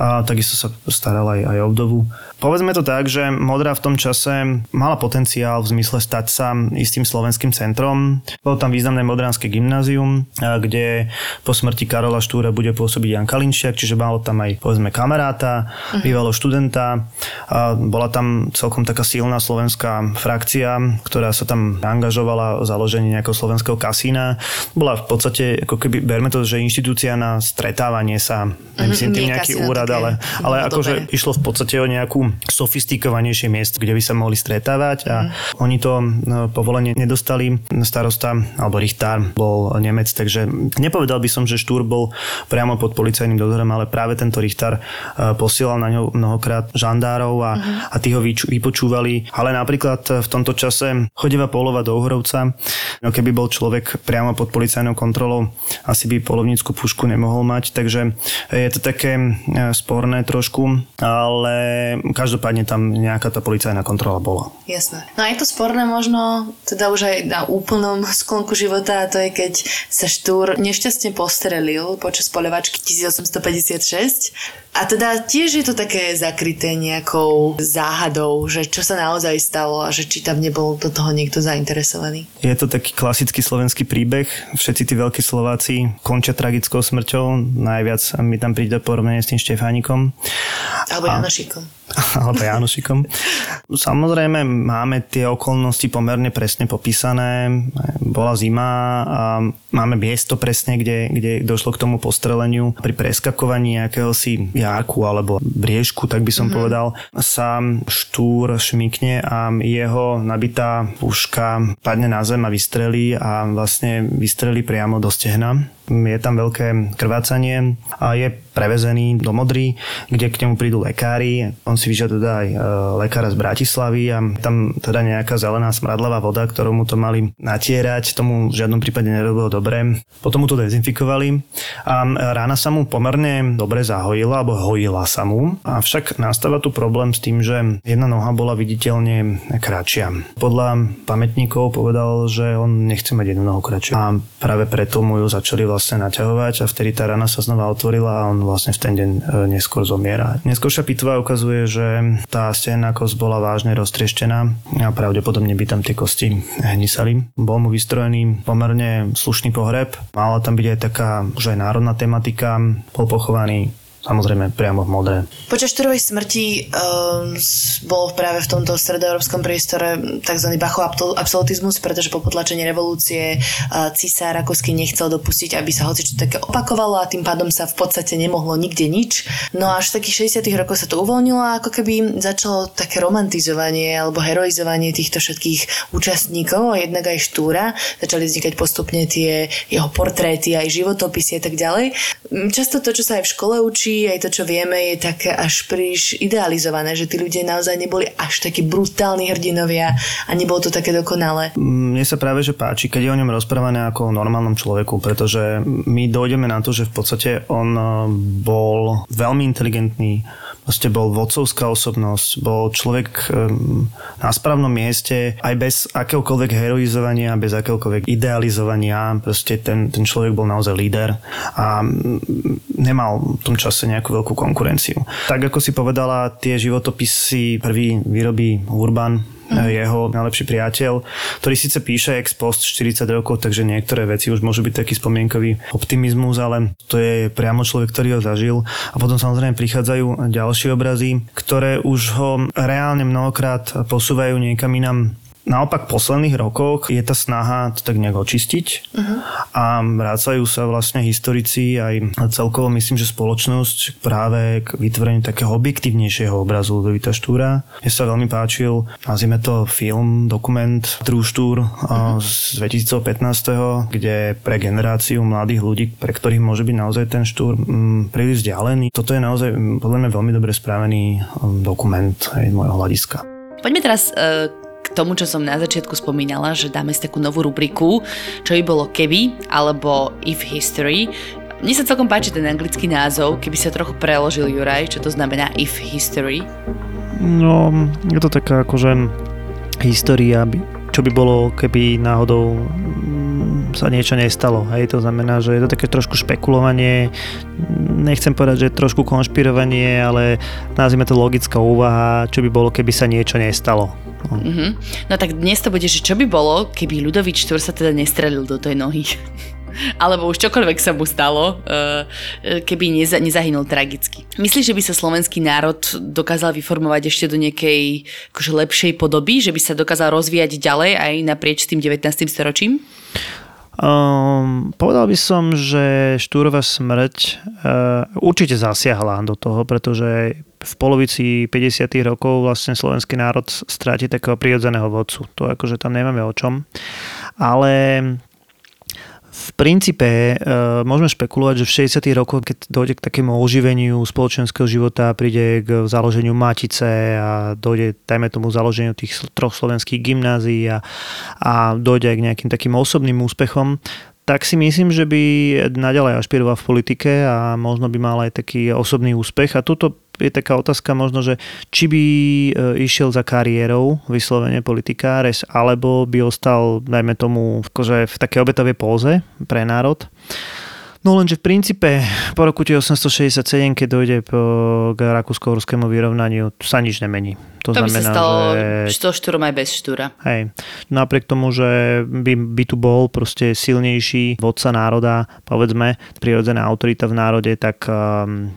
a takisto sa staral aj, aj o vdovu. Povedzme to tak, že Modra v tom čase mala potenciál v zmysle stať sa istým slovenským centrom. Bolo tam významné Modránske gymnázium, kde po smrti Karola Štúra bude pôsobiť Jan Kalinčiak, čiže malo tam aj povedzme kamaráta, uh-huh. bývalo študenta. A bola tam celkom taká silná slovenská frakcia, ktorá sa tam angažovala o založenie nejakého slovenského kasína. Bola v podstate, ako keby, berme to, že inštitúcia na stretávanie sa, nemyslím tým nejaký úrad, ale, ale akože išlo v podstate o nejakú sofistikovanejšie miesto, kde by sa mohli stretávať a mm. oni to no, povolenie nedostali. Starosta alebo Richtár bol Nemec, takže nepovedal by som, že Štúr bol priamo pod policajným dozorom, ale práve tento Richtár e, posielal na ňo mnohokrát žandárov a, mm. a tí ho vypočúvali. Ale napríklad v tomto čase chodeva polova do Uhrovca, no keby bol človek priamo pod policajnou kontrolou, asi by polovnícku pušku nemohol mať, takže je to také e, sporné trošku, ale každopádne tam nejaká tá policajná kontrola bola. Jasné. No a je to sporné možno, teda už aj na úplnom sklonku života, a to je keď sa Štúr nešťastne postrelil počas polevačky 1856 a teda tiež je to také zakryté nejakou záhadou, že čo sa naozaj stalo a že či tam nebol do toho niekto zainteresovaný. Je to taký klasický slovenský príbeh. Všetci tí veľkí Slováci končia tragickou smrťou. Najviac mi tam príde porovnanie s tým Štefánikom. Alebo Janošikom. Alebo Janošikom. Samozrejme máme tie okolnosti pomerne presne popísané. Bola zima a máme miesto presne, kde, kde došlo k tomu postreleniu. Pri preskakovaní nejakého si jáku alebo briežku, tak by som mm-hmm. povedal, sa štúr šmikne a jeho nabitá puška padne na zem a vystrelí a vlastne vystrelí priamo do stehna je tam veľké krvácanie a je prevezený do Modry, kde k nemu prídu lekári. On si vyžaduje aj e, lekára z Bratislavy a tam teda nejaká zelená smradlavá voda, ktorú mu to mali natierať, tomu v žiadnom prípade nerobilo dobre. Potom mu to dezinfikovali a rána sa mu pomerne dobre zahojila, alebo hojila sa mu. Avšak nastáva tu problém s tým, že jedna noha bola viditeľne kratšia. Podľa pamätníkov povedal, že on nechce mať jednu nohu kratšiu a práve preto mu ju začali vlastne naťahovať a vtedy tá rana sa znova otvorila a on vlastne v ten deň e, neskôr zomiera. Neskôršia pitva ukazuje, že tá stená kosť bola vážne roztrieštená a pravdepodobne by tam tie kosti hnisali. Bol mu vystrojený pomerne slušný pohreb. Mala tam byť aj taká už aj národná tematika. Bol pochovaný samozrejme priamo v modre. Počas štúrovej smrti um, bol práve v tomto stredoeurópskom priestore tzv. Bachov absolutizmus, pretože po potlačení revolúcie uh, cisár Rakúsky nechcel dopustiť, aby sa hoci čo také opakovalo a tým pádom sa v podstate nemohlo nikde nič. No až v takých 60 rokoch sa to uvoľnilo a ako keby začalo také romantizovanie alebo heroizovanie týchto všetkých účastníkov jednak aj štúra. Začali vznikať postupne tie jeho portréty, aj životopisy a tak ďalej. Často to, čo sa aj v škole učí, či aj to, čo vieme, je také až príliš idealizované, že tí ľudia naozaj neboli až takí brutálni hrdinovia a nebolo to také dokonalé. Mne sa práve že páči, keď je o ňom rozprávané ako o normálnom človeku, pretože my dojdeme na to, že v podstate on eh, bol veľmi inteligentný, proste bol vodcovská osobnosť, bol človek na správnom mieste, aj bez akéhokoľvek heroizovania, bez akéhokoľvek idealizovania, proste ten, ten človek bol naozaj líder a nemal v tom čase nejakú veľkú konkurenciu. Tak ako si povedala, tie životopisy prvý vyrobí Urban, mm. Jeho najlepší priateľ, ktorý síce píše ex post 40 rokov, takže niektoré veci už môžu byť taký spomienkový optimizmus, ale to je priamo človek, ktorý ho zažil. A potom samozrejme prichádzajú ďalšie obrazy, ktoré už ho reálne mnohokrát posúvajú niekam inam Naopak v posledných rokoch je tá snaha to tak nejak očistiť uh-huh. a vrácajú sa vlastne historici aj celkovo myslím, že spoločnosť práve k vytvoreniu takého objektívnejšieho obrazu Ludovita Štúra. Mne sa veľmi páčil, nazvime to film, dokument True Štúr uh-huh. z 2015, kde pre generáciu mladých ľudí, pre ktorých môže byť naozaj ten Štúr m, príliš vzdialený. Toto je naozaj podľa mňa veľmi dobre spravený dokument aj z môjho hľadiska. Poďme teraz tomu, čo som na začiatku spomínala, že dáme si takú novú rubriku, čo by bolo keby, alebo if history. Mne sa celkom páči ten anglický názov, keby sa trochu preložil Juraj, čo to znamená if history. No, je to taká akože história, čo by bolo, keby náhodou mm, sa niečo nestalo. Hej, to znamená, že je to také trošku špekulovanie, nechcem povedať, že trošku konšpirovanie, ale nazvime to logická úvaha, čo by bolo, keby sa niečo nestalo. Mm-hmm. No tak dnes to bude, že čo by bolo, keby Ludovič Štvor sa teda nestrelil do tej nohy. Alebo už čokoľvek sa mu stalo, eh, keby neza, nezahynul tragicky. Myslíš, že by sa slovenský národ dokázal vyformovať ešte do nejakej akože lepšej podoby? Že by sa dokázal rozvíjať ďalej aj naprieč tým 19. storočím? Um, povedal by som, že Štúrová smrť uh, určite zasiahla do toho, pretože v polovici 50. rokov vlastne slovenský národ stráti takého prirodzeného vodcu. To akože tam nemáme o čom. Ale v princípe e, môžeme špekulovať, že v 60. rokoch, keď dojde k takému oživeniu spoločenského života, príde k založeniu Matice a dojde, dajme tomu, založeniu tých troch slovenských gymnázií a, a dojde aj k nejakým takým osobným úspechom, tak si myslím, že by naďalej ašpiroval v politike a možno by mal aj taký osobný úspech. A túto je taká otázka možno, že či by e, išiel za kariérou vyslovene politikáres, alebo by ostal, dajme tomu, akože v také obetovej póze pre národ. No lenže v princípe po roku 1867, keď dojde k rakúsko-ruskému vyrovnaniu, sa nič nemení. To, to znamená, by sa stalo že... so štúrom aj bez štúra. Hej. Napriek tomu, že by, by tu bol proste silnejší vodca národa, povedzme, prirodzená autorita v národe, tak um,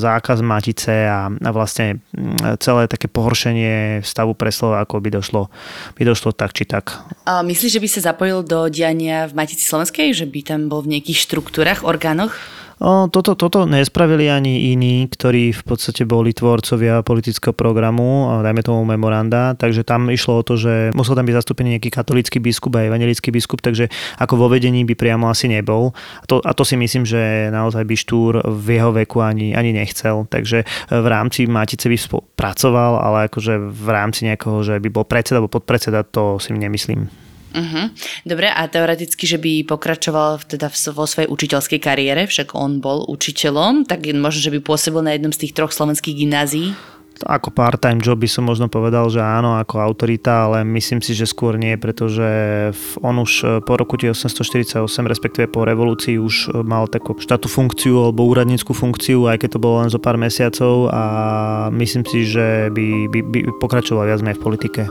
zákaz matice a, a vlastne mm, celé také pohoršenie stavu pre Slovákov by došlo, by došlo tak či tak. A myslíš, že by sa zapojil do diania v Matici Slovenskej? Že by tam bol v nejakých štruktúrach, orgánoch? O, toto, toto nespravili ani iní, ktorí v podstate boli tvorcovia politického programu, dajme tomu memoranda, takže tam išlo o to, že musel tam byť zastúpený nejaký katolický biskup a evangelický biskup, takže ako vo vedení by priamo asi nebol. A to, a to si myslím, že naozaj by Štúr v jeho veku ani, ani nechcel. Takže v rámci Matice by pracoval, ale akože v rámci nejakého, že by bol predseda alebo podpredseda, to si nemyslím. Uh-huh. Dobre, a teoreticky, že by pokračoval teda vo svojej učiteľskej kariére, však on bol učiteľom, tak možno, že by pôsobil na jednom z tých troch slovenských gymnázií? Ako part-time job by som možno povedal, že áno, ako autorita, ale myslím si, že skôr nie, pretože on už e, po roku 1848, respektíve po revolúcii už e, mal takú štátnu funkciu alebo úradníckú funkciu, aj keď to bolo len zo pár mesiacov a myslím si, že by, by, by pokračoval viac v politike. E,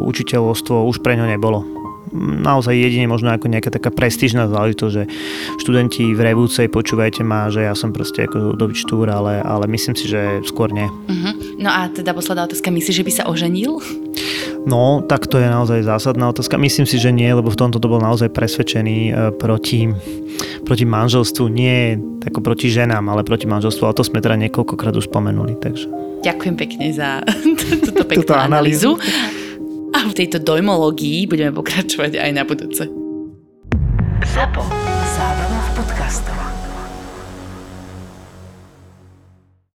učiteľovstvo už pre ňo nebolo naozaj jedine možno ako nejaká taká prestížna záležitosť, že študenti v Revúcej počúvajte ma, že ja som proste ako Dovič Túr, ale, ale myslím si, že skôr nie. Uh-huh. No a teda posledná otázka, myslíš, že by sa oženil? No, tak to je naozaj zásadná otázka. Myslím si, že nie, lebo v tomto to bol naozaj presvedčený e, proti, proti manželstvu. Nie ako proti ženám, ale proti manželstvu. A to sme teda niekoľkokrát už spomenuli. Takže. Ďakujem pekne za túto peknú analýzu. A v tejto dojmológii budeme pokračovať aj na budúce. Zapo.